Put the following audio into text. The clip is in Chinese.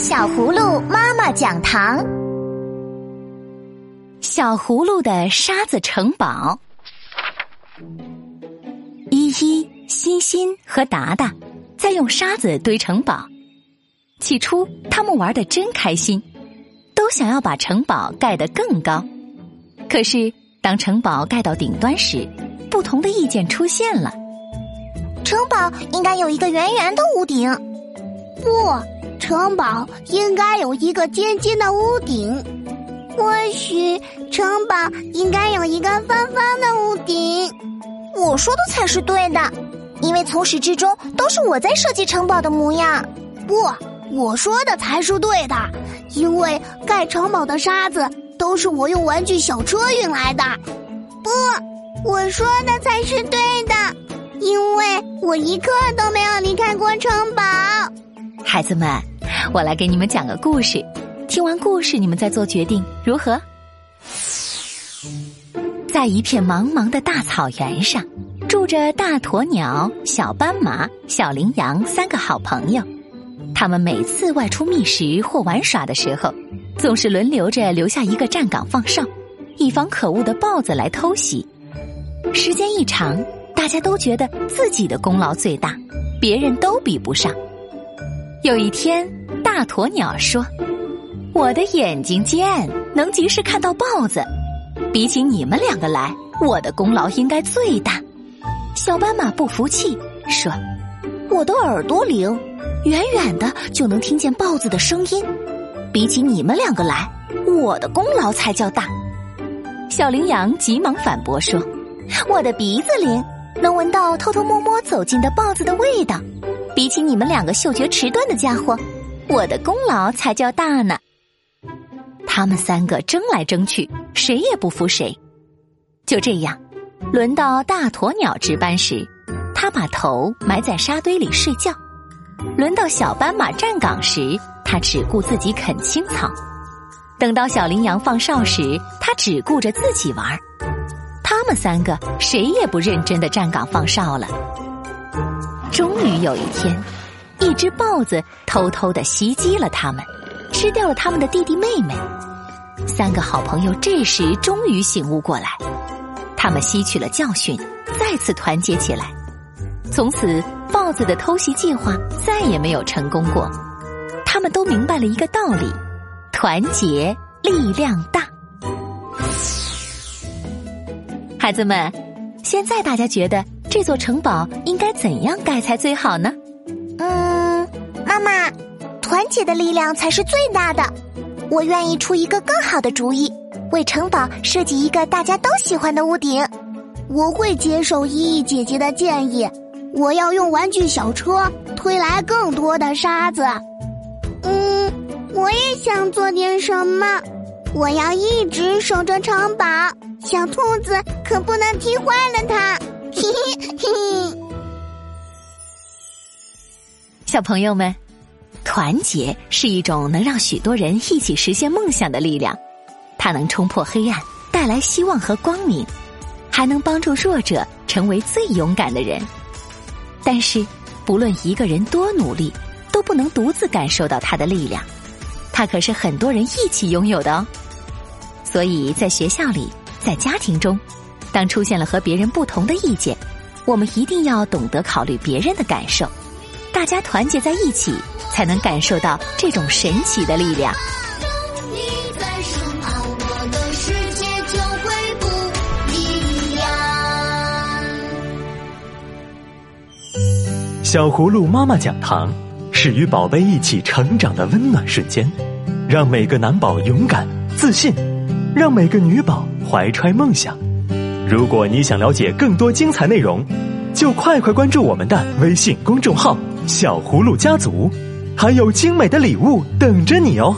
小葫芦妈妈讲堂：小葫芦的沙子城堡。依依、欣欣和达达在用沙子堆城堡。起初，他们玩的真开心，都想要把城堡盖得更高。可是，当城堡盖到顶端时，不同的意见出现了。城堡应该有一个圆圆的屋顶。不，城堡应该有一个尖尖的屋顶。或许城堡应该有一个方方的屋顶。我说的才是对的，因为从始至终都是我在设计城堡的模样。不，我说的才是对的，因为盖城堡的沙子都是我用玩具小车运来的。不，我说的才是对的，因为我一刻都没有离开过城堡。孩子们，我来给你们讲个故事，听完故事你们再做决定，如何？在一片茫茫的大草原上，住着大鸵鸟、小斑马、小羚羊三个好朋友。他们每次外出觅食或玩耍的时候，总是轮流着留下一个站岗放哨，以防可恶的豹子来偷袭。时间一长，大家都觉得自己的功劳最大，别人都比不上。有一天，大鸵鸟说：“我的眼睛尖，能及时看到豹子。”比起你们两个来，我的功劳应该最大。小斑马不服气说：“我的耳朵灵，远远的就能听见豹子的声音。比起你们两个来，我的功劳才叫大。”小羚羊急忙反驳说：“我的鼻子灵，能闻到偷偷摸摸走近的豹子的味道。比起你们两个嗅觉迟钝的家伙，我的功劳才叫大呢。”他们三个争来争去，谁也不服谁。就这样，轮到大鸵鸟值班时，他把头埋在沙堆里睡觉；轮到小斑马站岗时，他只顾自己啃青草；等到小羚羊放哨时，他只顾着自己玩。他们三个谁也不认真的站岗放哨了。终于有一天，一只豹子偷偷的袭击了他们。吃掉了他们的弟弟妹妹，三个好朋友这时终于醒悟过来，他们吸取了教训，再次团结起来。从此，豹子的偷袭计划再也没有成功过。他们都明白了一个道理：团结力量大。孩子们，现在大家觉得这座城堡应该怎样盖才最好呢？嗯，妈妈。团结的力量才是最大的。我愿意出一个更好的主意，为城堡设计一个大家都喜欢的屋顶。我会接受依依姐姐的建议，我要用玩具小车推来更多的沙子。嗯，我也想做点什么。我要一直守着城堡，小兔子可不能踢坏了它。嘿嘿嘿。小朋友们。团结是一种能让许多人一起实现梦想的力量，它能冲破黑暗，带来希望和光明，还能帮助弱者成为最勇敢的人。但是，不论一个人多努力，都不能独自感受到他的力量，它可是很多人一起拥有的哦。所以在学校里，在家庭中，当出现了和别人不同的意见，我们一定要懂得考虑别人的感受，大家团结在一起。才能感受到这种神奇的力量。小葫芦妈妈讲堂是与宝贝一起成长的温暖瞬间，让每个男宝勇敢自信，让每个女宝怀揣梦想。如果你想了解更多精彩内容，就快快关注我们的微信公众号“小葫芦家族”。还有精美的礼物等着你哦！